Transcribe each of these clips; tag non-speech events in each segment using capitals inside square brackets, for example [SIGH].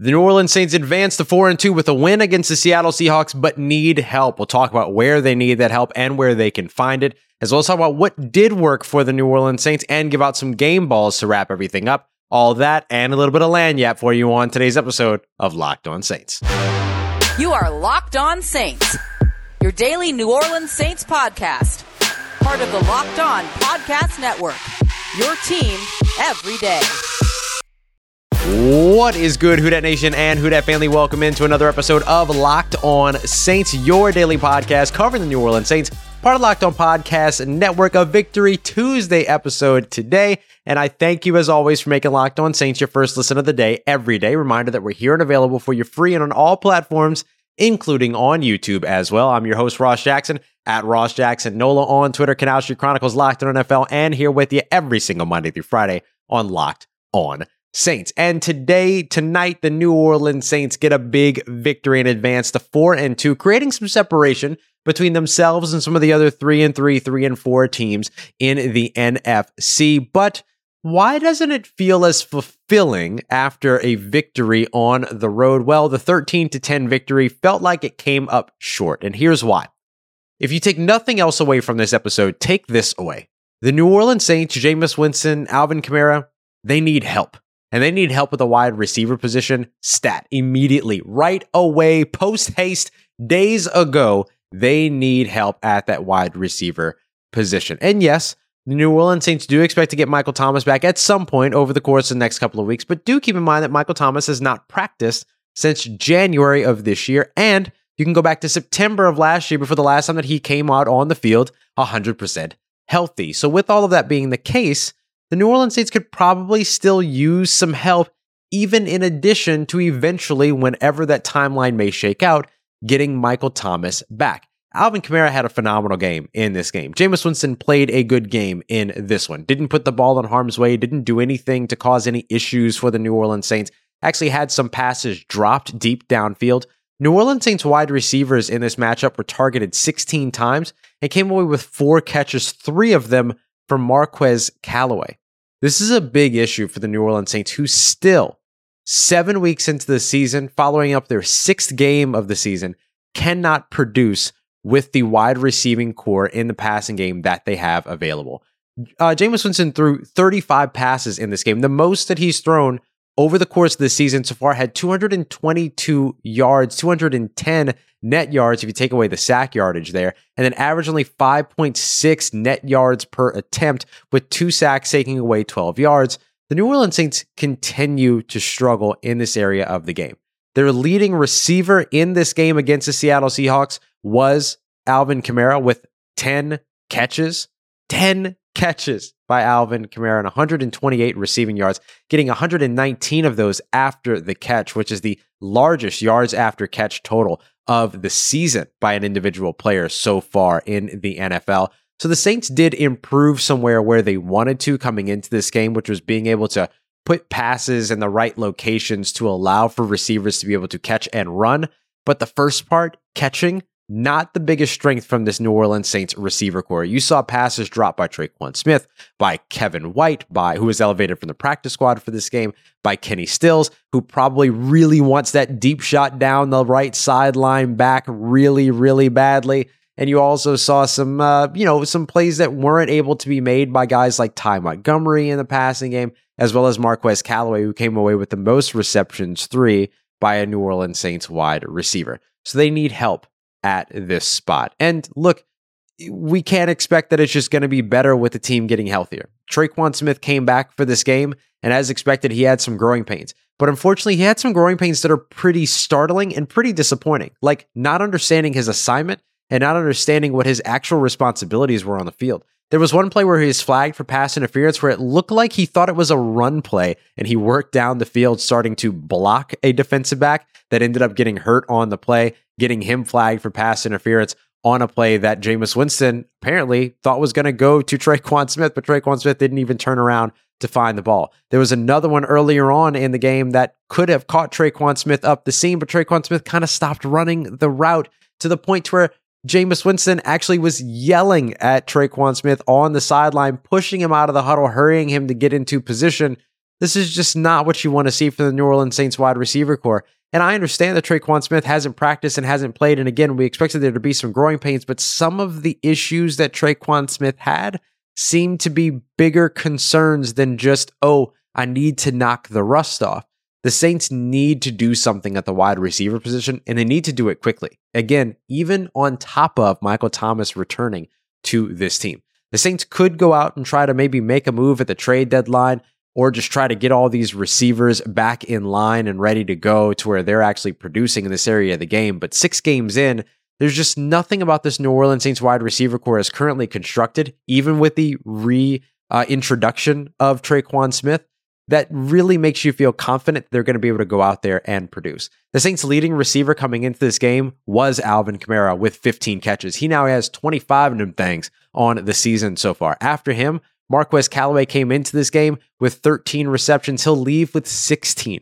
The New Orleans Saints advance to 4 and 2 with a win against the Seattle Seahawks, but need help. We'll talk about where they need that help and where they can find it, as well as talk about what did work for the New Orleans Saints and give out some game balls to wrap everything up. All that and a little bit of lagniappe for you on today's episode of Locked On Saints. You are Locked On Saints, your daily New Orleans Saints podcast, part of the Locked On Podcast Network. Your team every day. What is good, Who Dat Nation and Who Dat family? Welcome into another episode of Locked On Saints, your daily podcast covering the New Orleans Saints, part of Locked On Podcast Network, a Victory Tuesday episode today. And I thank you, as always, for making Locked On Saints your first listen of the day every day. Reminder that we're here and available for you free and on all platforms, including on YouTube as well. I'm your host, Ross Jackson, at Ross Jackson Nola on Twitter, Canal Street Chronicles, Locked On NFL, and here with you every single Monday through Friday on Locked On Saints. And today, tonight, the New Orleans Saints get a big victory in advance to 4 and 2, creating some separation between themselves and some of the other 3 and 3, 3 and 4 teams in the NFC. But why doesn't it feel as fulfilling after a victory on the road? Well, the 13 to 10 victory felt like it came up short, and here's why. If you take nothing else away from this episode, take this away. The New Orleans Saints, Jameis Winston, Alvin Kamara, they need help and they need help with the wide receiver position, stat immediately, right away, post haste, days ago, they need help at that wide receiver position. And yes, the New Orleans Saints do expect to get Michael Thomas back at some point over the course of the next couple of weeks, but do keep in mind that Michael Thomas has not practiced since January of this year. And you can go back to September of last year before the last time that he came out on the field 100% healthy. So, with all of that being the case, the New Orleans Saints could probably still use some help, even in addition to eventually, whenever that timeline may shake out, getting Michael Thomas back. Alvin Kamara had a phenomenal game in this game. Jameis Winston played a good game in this one. Didn't put the ball in harm's way, didn't do anything to cause any issues for the New Orleans Saints. Actually had some passes dropped deep downfield. New Orleans Saints wide receivers in this matchup were targeted 16 times and came away with four catches, three of them for Marquez Callaway. This is a big issue for the New Orleans Saints, who still, seven weeks into the season, following up their sixth game of the season, cannot produce with the wide receiving corps in the passing game that they have available. Uh, Jameis Winston threw 35 passes in this game, the most that he's thrown over the course of the season so far, had 222 yards, 210 net yards if you take away the sack yardage there, and then averaged only 5.6 net yards per attempt, with two sacks taking away 12 yards. The New Orleans Saints continue to struggle in this area of the game. Their leading receiver in this game against the Seattle Seahawks was Alvin Kamara with 10 catches. 10 catches by Alvin Kamara and 128 receiving yards, getting 119 of those after the catch, which is the largest yards after catch total of the season by an individual player so far in the NFL. So the Saints did improve somewhere where they wanted to coming into this game, which was being able to put passes in the right locations to allow for receivers to be able to catch and run. But the first part, catching, not the biggest strength from this New Orleans Saints receiver corps. You saw passes dropped by Tre'Quan Smith, by Kevin White, by who was elevated from the practice squad for this game, by Kenny Stills, who probably really wants that deep shot down the right sideline back really, really badly. And you also saw some, uh, you know, some plays that weren't able to be made by guys like Ty Montgomery in the passing game, as well as Marquez Callaway, who came away with the most receptions, three by a New Orleans Saints wide receiver. So they need help at this spot. And look, we can't expect that it's just going to be better with the team getting healthier. Tre'Quan Smith came back for this game, and as expected, he had some growing pains. But unfortunately, he had some growing pains that are pretty startling and pretty disappointing, like not understanding his assignment and not understanding what his actual responsibilities were on the field. There was one play where he was flagged for pass interference where it looked like he thought it was a run play and he worked down the field starting to block a defensive back that ended up getting hurt on the play, getting him flagged for pass interference on a play that Jameis Winston apparently thought was going to go to Tre'Quan Smith, but Tre'Quan Smith didn't even turn around to find the ball. There was another one earlier on in the game that could have caught Tre'Quan Smith up the seam, but Tre'Quan Smith kind of stopped running the route to the point where Jameis Winston actually was yelling at Tre'Quan Smith on the sideline, pushing him out of the huddle, hurrying him to get into position. This is just not what you want to see from the New Orleans Saints wide receiver corps. And I understand that Tre'Quan Smith hasn't practiced and hasn't played. And again, we expected there to be some growing pains, but some of the issues that Tre'Quan Smith had seem to be bigger concerns than just, oh, I need to knock the rust off. The Saints need to do something at the wide receiver position, and they need to do it quickly. Again, even on top of Michael Thomas returning to this team. The Saints could go out and try to maybe make a move at the trade deadline or just try to get all these receivers back in line and ready to go to where they're actually producing in this area of the game. But six games in, there's just nothing about this New Orleans Saints wide receiver corps as currently constructed, even with the reintroduction uh, of Tre'Quan Smith, that really makes you feel confident they're going to be able to go out there and produce. The Saints' leading receiver coming into this game was Alvin Kamara with 15 catches. He now has 25 of them things on the season so far. After him, Marquez Callaway came into this game with 13 receptions. He'll leave with 16.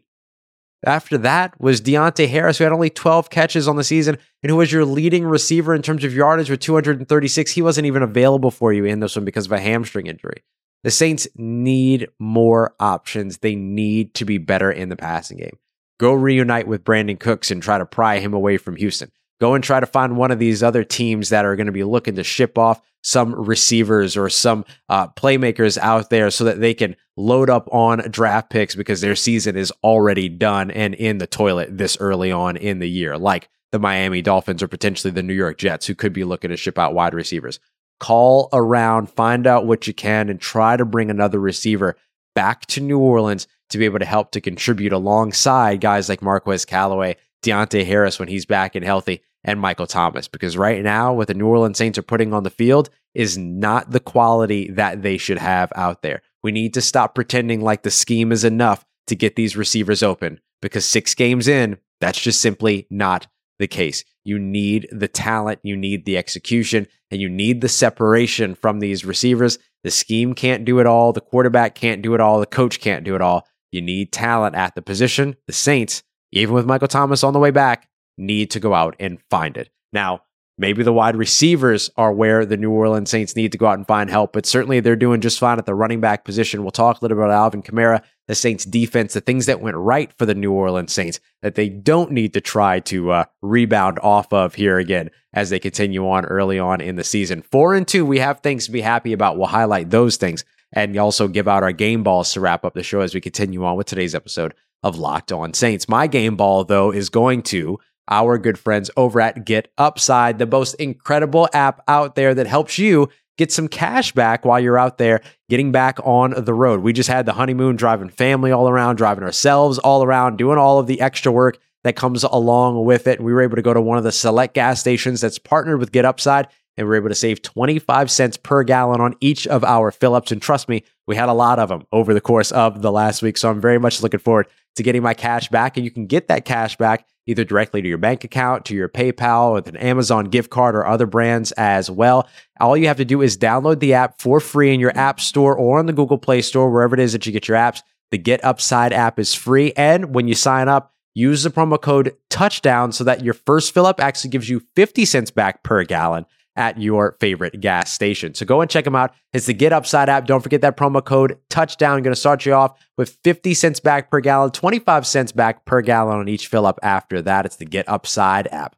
After that was Deonte Harris, who had only 12 catches on the season and who was your leading receiver in terms of yardage with 236. He wasn't even available for you in this one because of a hamstring injury. The Saints need more options. They need to be better in the passing game. Go reunite with Brandin Cooks and try to pry him away from Houston. Go and try to find one of these other teams that are going to be looking to ship off some receivers or some uh, playmakers out there so that they can load up on draft picks because their season is already done and in the toilet this early on in the year, like the Miami Dolphins or potentially the New York Jets, who could be looking to ship out wide receivers. Call around, find out what you can, and try to bring another receiver back to New Orleans to be able to help to contribute alongside guys like Marquez Callaway, Deonte Harris when he's back and healthy, and Michael Thomas because right now what the New Orleans Saints are putting on the field is not the quality that they should have out there. We need to stop pretending like the scheme is enough to get these receivers open because 6 games in, that's just simply not the case. You need the talent, you need the execution, and you need the separation from these receivers. The scheme can't do it all, the quarterback can't do it all, the coach can't do it all. You need talent at the position. The Saints, even with Michael Thomas on the way back, need to go out and find it. Now, maybe the wide receivers are where the New Orleans Saints need to go out and find help, but certainly they're doing just fine at the running back position. We'll talk a little bit about Alvin Kamara, the Saints defense, the things that went right for the New Orleans Saints that they don't need to try to uh, rebound off of here again as they continue on early on in the season. Four and two, we have things to be happy about. We'll highlight those things and also give out our game balls to wrap up the show as we continue on with today's episode of Locked On Saints. My game ball, though, is going to our good friends over at Get Upside, the most incredible app out there that helps you get some cash back while you're out there getting back on the road. We just had the honeymoon driving family all around, driving ourselves all around, doing all of the extra work that comes along with it. We were able to go to one of the select gas stations that's partnered with Get Upside and we were able to save 25 cents per gallon on each of our fill ups. And trust me, we had a lot of them over the course of the last week. So I'm very much looking forward to getting my cash back. And you can get that cash back either directly to your bank account, to your PayPal, with an Amazon gift card or other brands as well. All you have to do is download the app for free in your App Store or on the Google Play Store, wherever it is that you get your apps. The Get Upside app is free. And when you sign up, use the promo code touchdown so that your first fill up actually gives you 50 cents back per gallon at your favorite gas station. So go and check them out. It's the Get Upside app. Don't forget that promo code touchdown. Going to start you off with 50 cents back per gallon, 25 cents back per gallon on each fill up after that. It's the Get Upside app.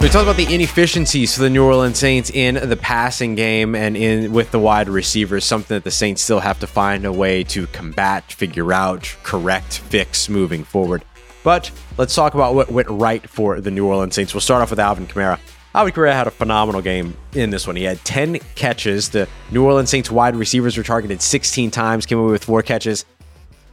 We talked about the inefficiencies for the New Orleans Saints in the passing game and in with the wide receivers, something that the Saints still have to find a way to combat, figure out, correct, fix moving forward. But let's talk about what went right for the New Orleans Saints. We'll start off with Alvin Kamara. Alvin Kamara had a phenomenal game in this one. He had 10 catches. The New Orleans Saints wide receivers were targeted 16 times, came away with four catches.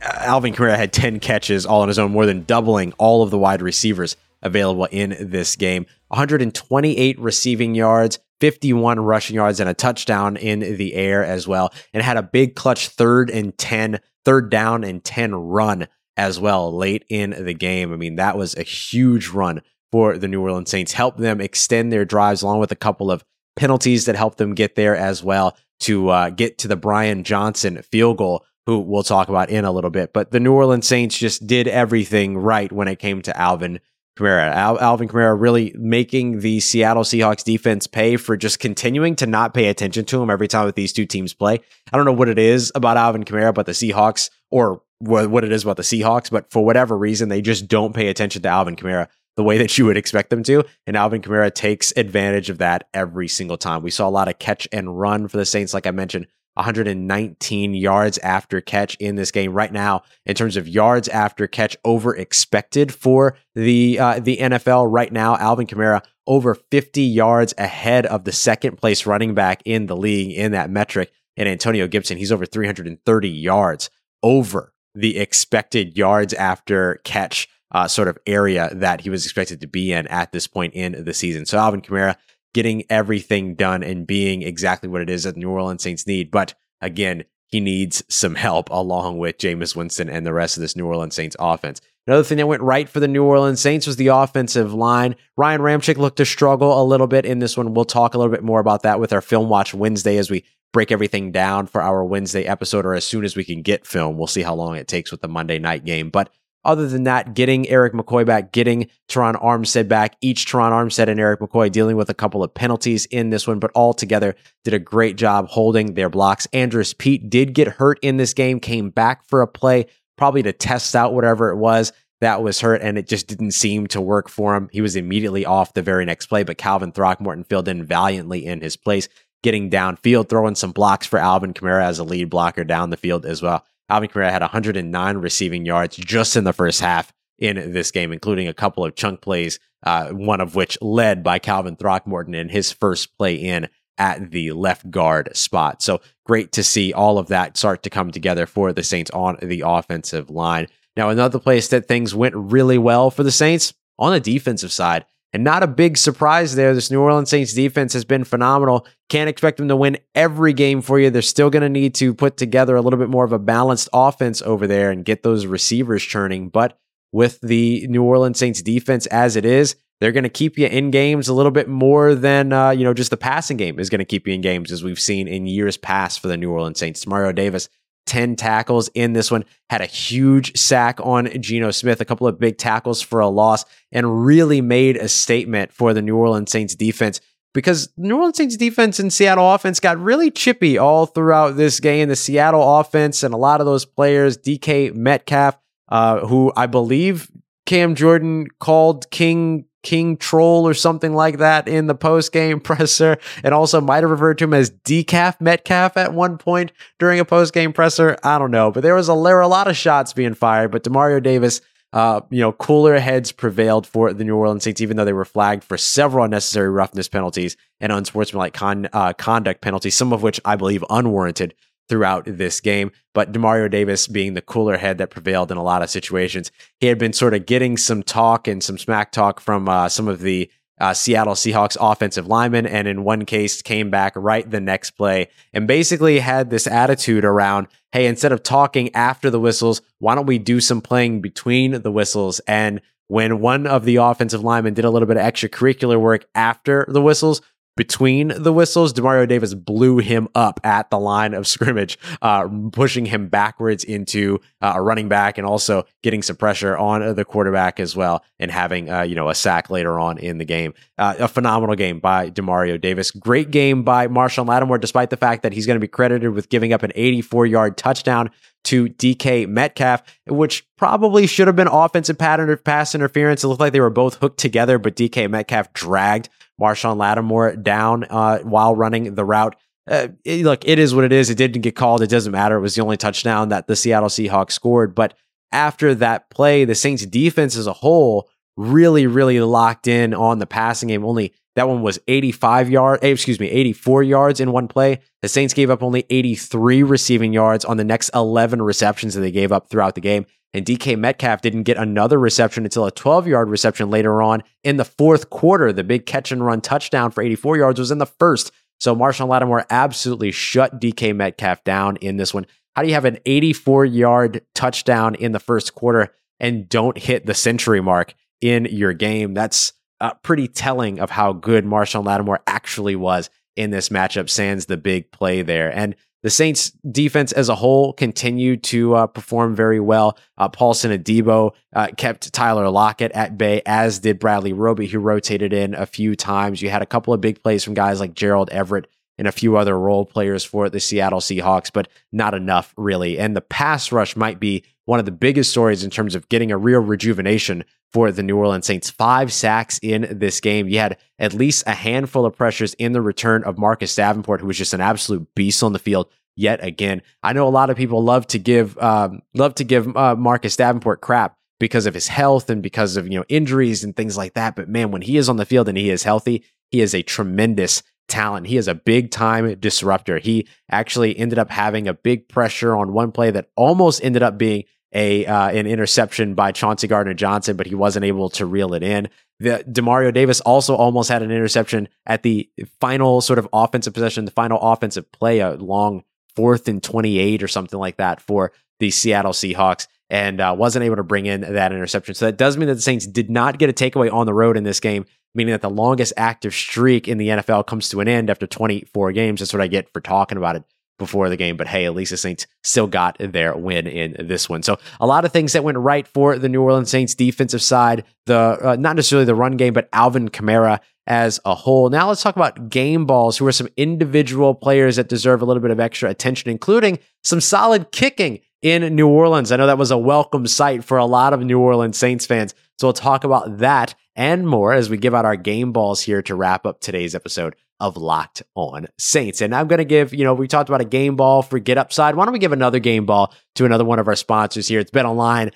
Alvin Kamara had 10 catches all on his own, more than doubling all of the wide receivers available in this game. 128 receiving yards, 51 rushing yards, and a touchdown in the air as well. And had a big clutch third and 10, third down and 10 run as well late in the game. I mean, that was a huge run for the New Orleans Saints. Helped them extend their drives along with a couple of penalties that helped them get there as well to uh, get to the Brian Johnson field goal, who we'll talk about in a little bit. But the New Orleans Saints just did everything right when it came to Alvin Kamara. Al- Alvin Kamara really making the Seattle Seahawks defense pay for just continuing to not pay attention to him every time that these two teams play. I don't know what it is about Alvin Kamara, but the Seahawks, or what it is about the Seahawks, but for whatever reason, they just don't pay attention to Alvin Kamara the way that you would expect them to. And Alvin Kamara takes advantage of that every single time. We saw a lot of catch and run for the Saints, like I mentioned. 119 yards after catch in this game right now in terms of yards after catch over expected for the uh, the NFL right now. Alvin Kamara over 50 yards ahead of the second place running back in the league in that metric. And Antonio Gibson he's over 330 yards over the expected yards after catch uh, sort of area that he was expected to be in at this point in the season. So Alvin Kamara getting everything done and being exactly what it is that New Orleans Saints need. But again, he needs some help along with Jameis Winston and the rest of this New Orleans Saints offense. Another thing that went right for the New Orleans Saints was the offensive line. Ryan Ramczyk looked to struggle a little bit in this one. We'll talk a little bit more about that with our Film Watch Wednesday as we break everything down for our Wednesday episode or as soon as we can get film. We'll see how long it takes with the Monday night game. But other than that, getting Erik McCoy back, getting Terron Armstead back, each Terron Armstead and Erik McCoy dealing with a couple of penalties in this one, but all together did a great job holding their blocks. Andrus Peat did get hurt in this game, came back for a play, probably to test out whatever it was that was hurt, and it just didn't seem to work for him. He was immediately off the very next play, but Calvin Throckmorton filled in valiantly in his place, getting downfield, throwing some blocks for Alvin Kamara as a lead blocker down the field as well. Alvin Kamara had 109 receiving yards just in the first half in this game, including a couple of chunk plays, uh, one of which led by Calvin Throckmorton in his first play in at the left guard spot. So great to see all of that start to come together for the Saints on the offensive line. Now, another place that things went really well for the Saints on the defensive side. And not a big surprise there. This New Orleans Saints defense has been phenomenal. Can't expect them to win every game for you. They're still going to need to put together a little bit more of a balanced offense over there and get those receivers churning. But with the New Orleans Saints defense as it is, they're going to keep you in games a little bit more than uh, you know just the passing game is going to keep you in games as we've seen in years past for the New Orleans Saints. Mario Davis 10 tackles in this one, had a huge sack on Geno Smith, a couple of big tackles for a loss, and really made a statement for the New Orleans Saints defense because New Orleans Saints defense and Seattle offense got really chippy all throughout this game. The Seattle offense and a lot of those players, DK Metcalf, uh, who I believe Cam Jordan called King King Troll or something like that in the post game [LAUGHS] presser, and also might have referred to him as Decaf Metcalf at one point during a post game presser. I don't know, but there was a there were a lot of shots being fired, but Demario Davis. Uh, you know, cooler heads prevailed for the New Orleans Saints, even though they were flagged for several unnecessary roughness penalties and unsportsmanlike con- uh, conduct penalties, some of which I believe unwarranted throughout this game. But Demario Davis being the cooler head that prevailed in a lot of situations, he had been sort of getting some talk and some smack talk from uh, some of the uh, Seattle Seahawks offensive linemen, and in one case came back right the next play and basically had this attitude around, hey, instead of talking after the whistles, why don't we do some playing between the whistles? And when one of the offensive linemen did a little bit of extracurricular work after the whistles, between the whistles, Demario Davis blew him up at the line of scrimmage, uh, pushing him backwards into uh, a running back and also getting some pressure on the quarterback as well and having, uh, you know, a sack later on in the game. Uh, a phenomenal game by Demario Davis. Great game by Marshon Lattimore, despite the fact that he's going to be credited with giving up an 84 yard touchdown to DK Metcalf, which probably should have been offensive pattern of pass interference. It looked like they were both hooked together, but DK Metcalf dragged Marshon Lattimore down uh, while running the route. Uh, it, look, it is what it is. It didn't get called. It doesn't matter. It was the only touchdown that the Seattle Seahawks scored. But after that play, the Saints defense as a whole really, really locked in on the passing game. Only that one was 85 yards, eh, excuse me, 84 yards in one play. The Saints gave up only 83 receiving yards on the next 11 receptions that they gave up throughout the game. And DK Metcalf didn't get another reception until a 12 yard reception later on in the fourth quarter. The big catch and run touchdown for 84 yards was in the first. So Marshon Lattimore absolutely shut DK Metcalf down in this one. How do you have an 84 yard touchdown in the first quarter and don't hit the century mark in your game? That's uh, pretty telling of how good Marshon Lattimore actually was in this matchup, sans the big play there. And The Saints defense as a whole continued to uh, perform very well. Uh, Paulson Adebo uh, kept Tyler Lockett at bay, as did Bradley Roby, who rotated in a few times. You had a couple of big plays from guys like Gerald Everett and a few other role players for the Seattle Seahawks, but not enough really. And the pass rush might be one of the biggest stories in terms of getting a real rejuvenation for the New Orleans Saints. Five sacks in this game. You had at least a handful of pressures in the return of Marcus Davenport, who was just an absolute beast on the field yet again. I know a lot of people love to give um, love to give uh, Marcus Davenport crap because of his health and because of you know injuries and things like that. But man, when he is on the field and he is healthy, he is a tremendous talent. He is a big time disruptor. He actually ended up having a big pressure on one play that almost ended up being a uh, an interception by Chauncey Gardner Johnson, but he wasn't able to reel it in. The Demario Davis also almost had an interception at the final sort of offensive possession, the final offensive play, a long fourth and 28 or something like that for the Seattle Seahawks and uh, wasn't able to bring in that interception. So that does mean that the Saints did not get a takeaway on the road in this game, meaning that the longest active streak in the NFL comes to an end after 24 games. That's what I get for talking about it before the game. But hey, at least the Saints still got their win in this one. So a lot of things that went right for the New Orleans Saints defensive side. The uh, not necessarily the run game, but Alvin Kamara as a whole. Now let's talk about game balls, who are some individual players that deserve a little bit of extra attention, including some solid kicking in New Orleans. I know that was a welcome sight for a lot of New Orleans Saints fans. So we'll talk about that and more as we give out our game balls here to wrap up today's episode of Locked On Saints. And I'm going to give, you know, we talked about a game ball for Get Upside. Why don't we give another game ball to another one of our sponsors here? It's betonline.ag.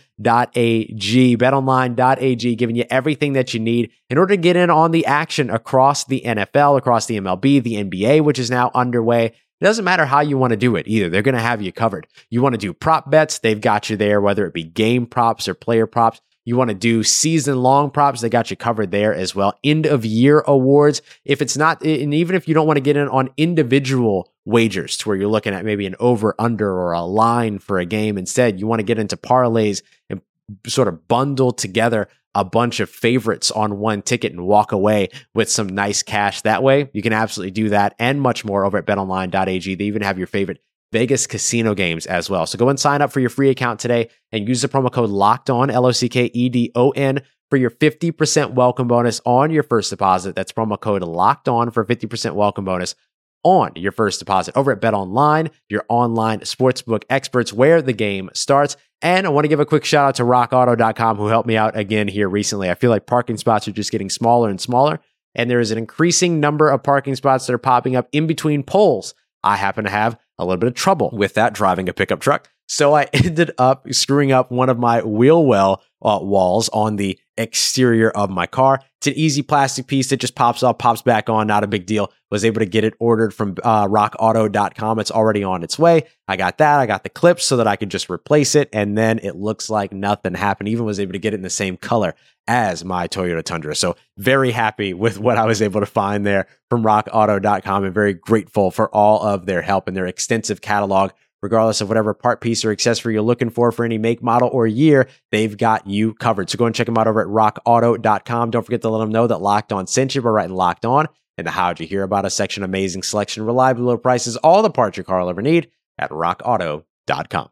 Betonline.ag giving you everything that you need in order to get in on the action across the NFL, across the MLB, the NBA, which is now underway. It doesn't matter how you want to do it either. They're going to have you covered. You want to do prop bets, they've got you there, whether it be game props or player props. You want to do season long props, they got you covered there as well. End of year awards. If it's not, and even if you don't want to get in on individual wagers to where you're looking at maybe an over under or a line for a game, instead, you want to get into parlays and sort of bundle together a bunch of favorites on one ticket and walk away with some nice cash that way. You can absolutely do that and much more over at betonline.ag. They even have your favorite Vegas casino games as well. So go and sign up for your free account today and use the promo code locked on L O C K E D O N for your 50% welcome bonus on your first deposit. That's promo code locked on for 50% welcome bonus on your first deposit over at Bet Online, your online sportsbook experts where the game starts. And I want to give a quick shout out to rockauto.com who helped me out again here recently. I feel like parking spots are just getting smaller and smaller, and there is an increasing number of parking spots that are popping up in between poles. I happen to have a little bit of trouble with that driving a pickup truck. So I [LAUGHS] ended up screwing up one of my wheel well uh, walls on the exterior of my car. It's an easy plastic piece that just pops up, pops back on, not a big deal. Was able to get it ordered from uh, rockauto.com. It's already on its way. I got that. I got the clips so that I could just replace it. And then it looks like nothing happened. Even was able to get it in the same color as my Toyota Tundra. So very happy with [LAUGHS] what I was able to find there from rockauto.com and very grateful for all of their help and their extensive catalog regardless of whatever part piece or accessory you're looking for for any make, model, or year, they've got you covered. So go and check them out over at rockauto.com. Don't forget to let them know that Locked On sent you by writing Locked On in the How'd You Hear About Us section. Amazing selection, reliable low prices, all the parts your car will ever need at rockauto.com.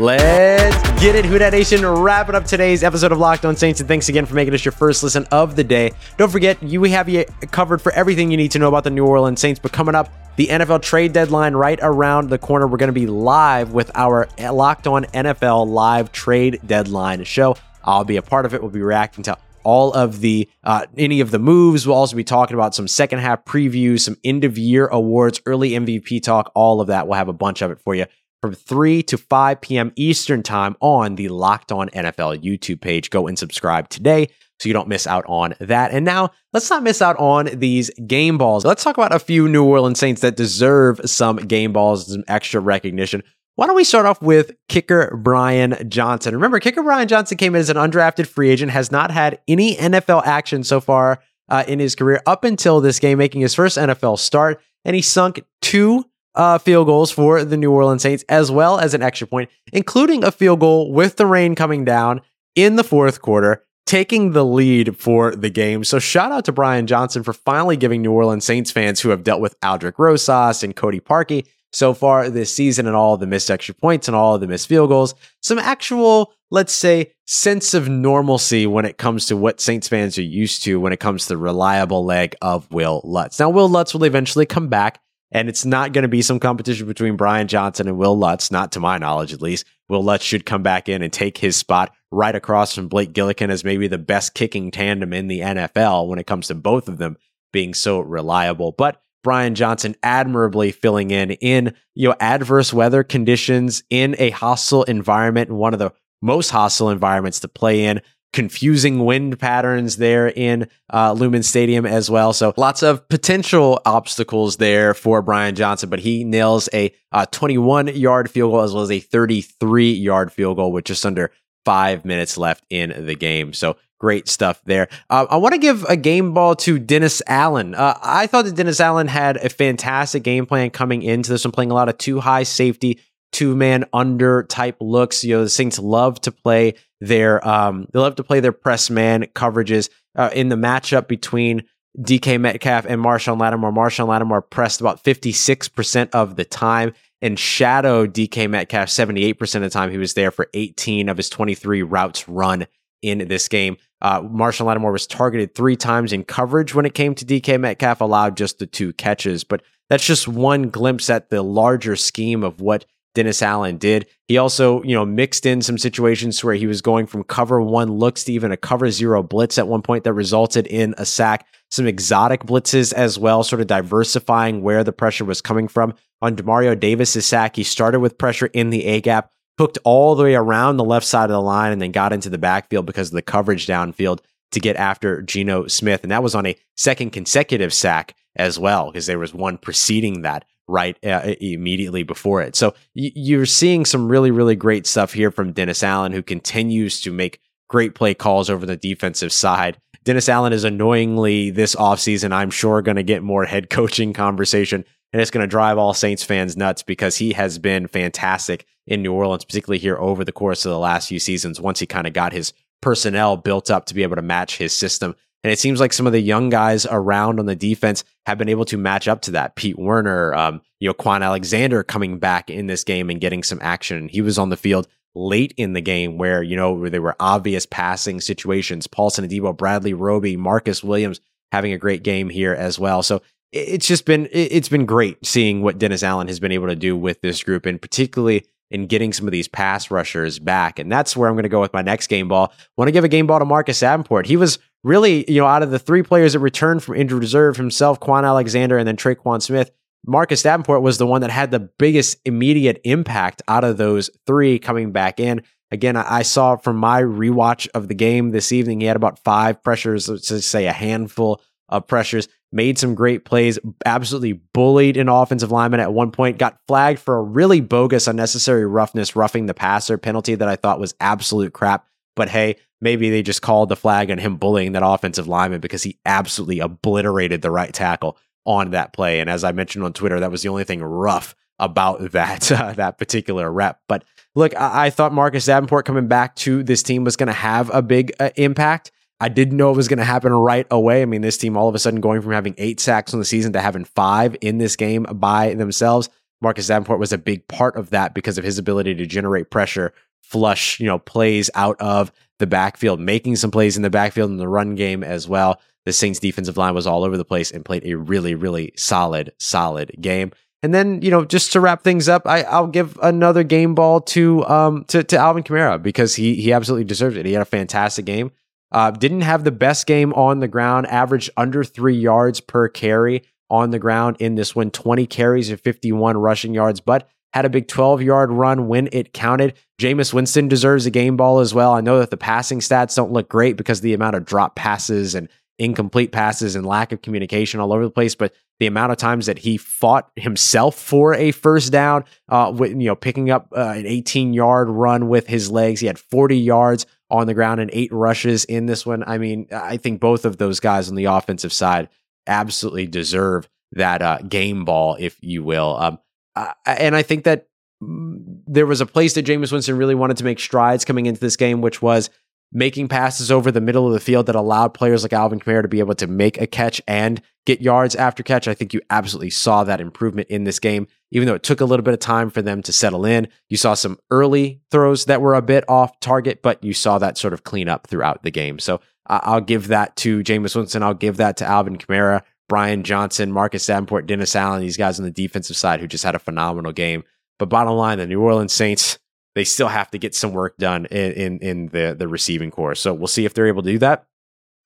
Let's get it, Who Dat Nation. Wrapping up today's episode of Locked On Saints, and thanks again for making us your first listen of the day. Don't forget, you we have you covered for everything you need to know about the New Orleans Saints. But coming up, the NFL trade deadline right around the corner. We're going to be live with our Locked On NFL live trade deadline show. I'll be a part of it. We'll be reacting to all of the uh, any of the moves. We'll also be talking about some second half previews, some end of year awards, early MVP talk. All of that. We'll have a bunch of it for you from 3 to 5 p.m. Eastern Time on the Locked On NFL YouTube page. Go and subscribe today so you don't miss out on that. And now let's not miss out on these game balls. Let's talk about a few New Orleans Saints that deserve some game balls, some extra recognition. Why don't we start off with kicker Brian Johnson? Remember, kicker Brian Johnson came in as an undrafted free agent, has not had any NFL action so far uh, in his career up until this game, making his first NFL start, and he sunk two uh, field goals for the New Orleans Saints, as well as an extra point, including a field goal with the rain coming down in the fourth quarter, taking the lead for the game. So shout out to Brian Johnson for finally giving New Orleans Saints fans who have dealt with Aldrick Rosas and Cody Parkey so far this season and all the missed extra points and all of the missed field goals, some actual, let's say, sense of normalcy when it comes to what Saints fans are used to when it comes to the reliable leg of Will Lutz. Now, Will Lutz will eventually come back, and it's not going to be some competition between Brian Johnson and Will Lutz, not to my knowledge at least. Will Lutz should come back in and take his spot right across from Blake Gillikin as maybe the best kicking tandem in the NFL when it comes to both of them being so reliable. But Brian Johnson admirably filling in in you know adverse weather conditions in a hostile environment one of the most hostile environments to play in confusing wind patterns there in uh, Lumen Stadium as well. So lots of potential obstacles there for Brian Johnson, but he nails a uh, 21 yard field goal as well as a 33 yard field goal with just under five minutes left in the game. So great stuff there. Uh, I want to give a game ball to Dennis Allen. Uh, I thought that Dennis Allen had a fantastic game plan coming into this one, playing a lot of two high safety, two man under type looks. You know, the Saints love to play their um, they love to play their press man coverages uh, in the matchup between DK Metcalf and Marshon Lattimore. Marshon Lattimore pressed about 56% of the time and shadowed DK Metcalf 78% of the time. He was there for 18 of his 23 routes run in this game. Uh, Marshon Lattimore was targeted three times in coverage when it came to DK Metcalf, allowed just the two catches. But that's just one glimpse at the larger scheme of what Dennis Allen did. He also, you know, mixed in some situations where he was going from cover one looks to even a cover zero blitz at one point that resulted in a sack. Some exotic blitzes as well, sort of diversifying where the pressure was coming from. On Demario Davis's sack, he started with pressure in the A gap, hooked all the way around the left side of the line and then got into the backfield because of the coverage downfield to get after Geno Smith. And that was on a second consecutive sack as well, because there was one preceding that right uh, immediately before it. So you're seeing some really, really great stuff here from Dennis Allen, who continues to make great play calls over the defensive side. Dennis Allen is annoyingly this offseason, I'm sure, going to get more head [LAUGHS] coaching conversation and it's going to drive all Saints fans nuts because he has been fantastic in New Orleans, particularly here over the course of the last few seasons. Once he kind of got his personnel built up to be able to match his system. And it seems like some of the young guys around on the defense have been able to match up to that. Pete Werner, um, you know, Kwon Alexander coming back in this game and getting some action. He was on the field late in the game where, you know, where there were obvious passing situations. Paulson Adebo, Bradley Roby, Marcus Williams having a great game here as well. So it's just been it's been great seeing what Dennis Allen has been able to do with this group, and particularly in getting some of these pass rushers back. And that's where I'm going to go with my next game ball. I want to give a game ball to Marcus Davenport. He was really, you know, out of the three players that returned from injured reserve, himself, Kwon Alexander, and then Tre'Quan Smith. Marcus Davenport was the one that had the biggest immediate impact out of those three coming back in. Again, I saw from my rewatch of the game this evening, he had about five pressures, let's say a handful of pressures made some great plays, absolutely bullied an offensive lineman at one point, got flagged for a really bogus, unnecessary roughness, roughing the passer penalty that I thought was absolute crap. But hey, maybe they just called the flag on him bullying that offensive lineman because he absolutely obliterated the right tackle on that play. And as I mentioned on Twitter, that was the only thing rough about [LAUGHS] that uh, that particular rep. But look, I-, I, thought Marcus Davenport coming back to this team was going to have a big uh, impact. I didn't know it was going to happen right away. I mean, this team all of a sudden going from having eight sacks on the season to having five in this game by themselves. Marcus Davenport was a big part of that because of his ability to generate pressure, flush, you know, plays out of the backfield, making some plays in the backfield in the run game as well. The Saints defensive line was all over the place and played a really, really solid, solid game. And then, you know, just to wrap things up, I, will give another game ball to um to, to Alvin Kamara because he he absolutely deserves it. He had a fantastic game. Uh, didn't have the best game on the ground, averaged under three yards per carry on the ground in this one, 20 carries and 51 rushing yards, but had a big 12 yard run when it counted. Jameis Winston deserves a game ball as well. I know that the passing stats don't look great because the amount of drop passes and incomplete passes and lack of communication all over the place, but the amount of times that he fought himself for a first down, uh, with, you know, picking up uh, an 18 yard run with his legs. He had 40 yards on the ground and eight rushes in this one. I mean, I think both of those guys on the offensive side absolutely deserve that uh, game ball, if you will. Um, uh, and I think that mm, there was a place that Jameis Winston really wanted to make strides coming into this game, which was making passes over the middle of the field that allowed players like Alvin Kamara to be able to make a catch and get yards after catch. I think you absolutely saw that improvement in this game, even though it took a little bit of time for them to settle in. You saw some early throws that were a bit off target, but you saw that sort of clean up throughout the game. So I'll give that to Jameis Winston. I'll give that to Alvin Kamara, Brian Johnson, Marcus Davenport, Dennis Allen, these guys on the defensive side who just had a phenomenal game. But bottom line, the New Orleans Saints, they still have to get some work done in, in, in the, the receiving corps. So we'll see if they're able to do that.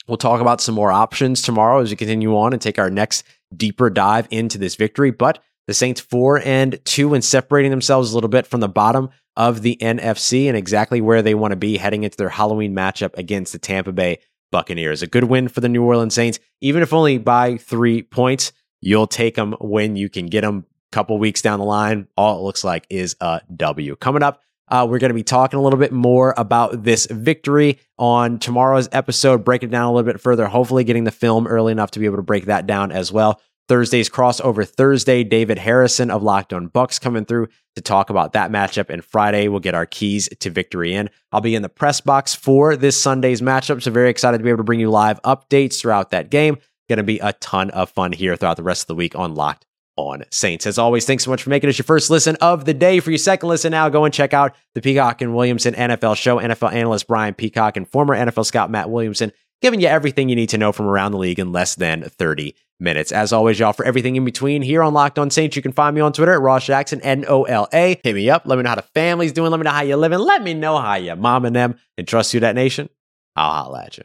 We'll talk about some more options tomorrow as we continue on and take our next deeper dive into this victory. But the Saints four and two and separating themselves a little bit from the bottom of the NFC and exactly where they want to be heading into their Halloween matchup against the Tampa Bay Buccaneers. A good win for the New Orleans Saints, even if only by three points. You'll take them when you can get them. A couple weeks down the line, all it looks like is a W. Coming up, uh, we're going to be talking a little bit more about this victory on tomorrow's episode, break it down a little bit further, hopefully getting the film early enough to be able to break that down as well. Thursday's crossover Thursday, David Harrison of Locked On Bucs coming through to talk about that matchup. And Friday, we'll get our keys to victory in. I'll be in the press box for this Sunday's matchup. So very excited to be able to bring you live updates throughout that game. Going to be a ton of fun here throughout the rest of the week on Locked on Saints. As always, thanks so much for making us your first listen of the day. For your second listen now, go and check out the Peacock and Williamson NFL show. NFL analyst Brian Peacock and former NFL scout Matt Williamson giving you everything you need to know from around the league in less than 30 minutes. As always, y'all, for everything in between here on Locked On Saints, you can find me on Twitter at Ross Jackson, N O L A. Hit me up. Let me know how the family's doing. Let me know how you're living. Let me know how your mom and them and trust you, that nation. I'll holla at you.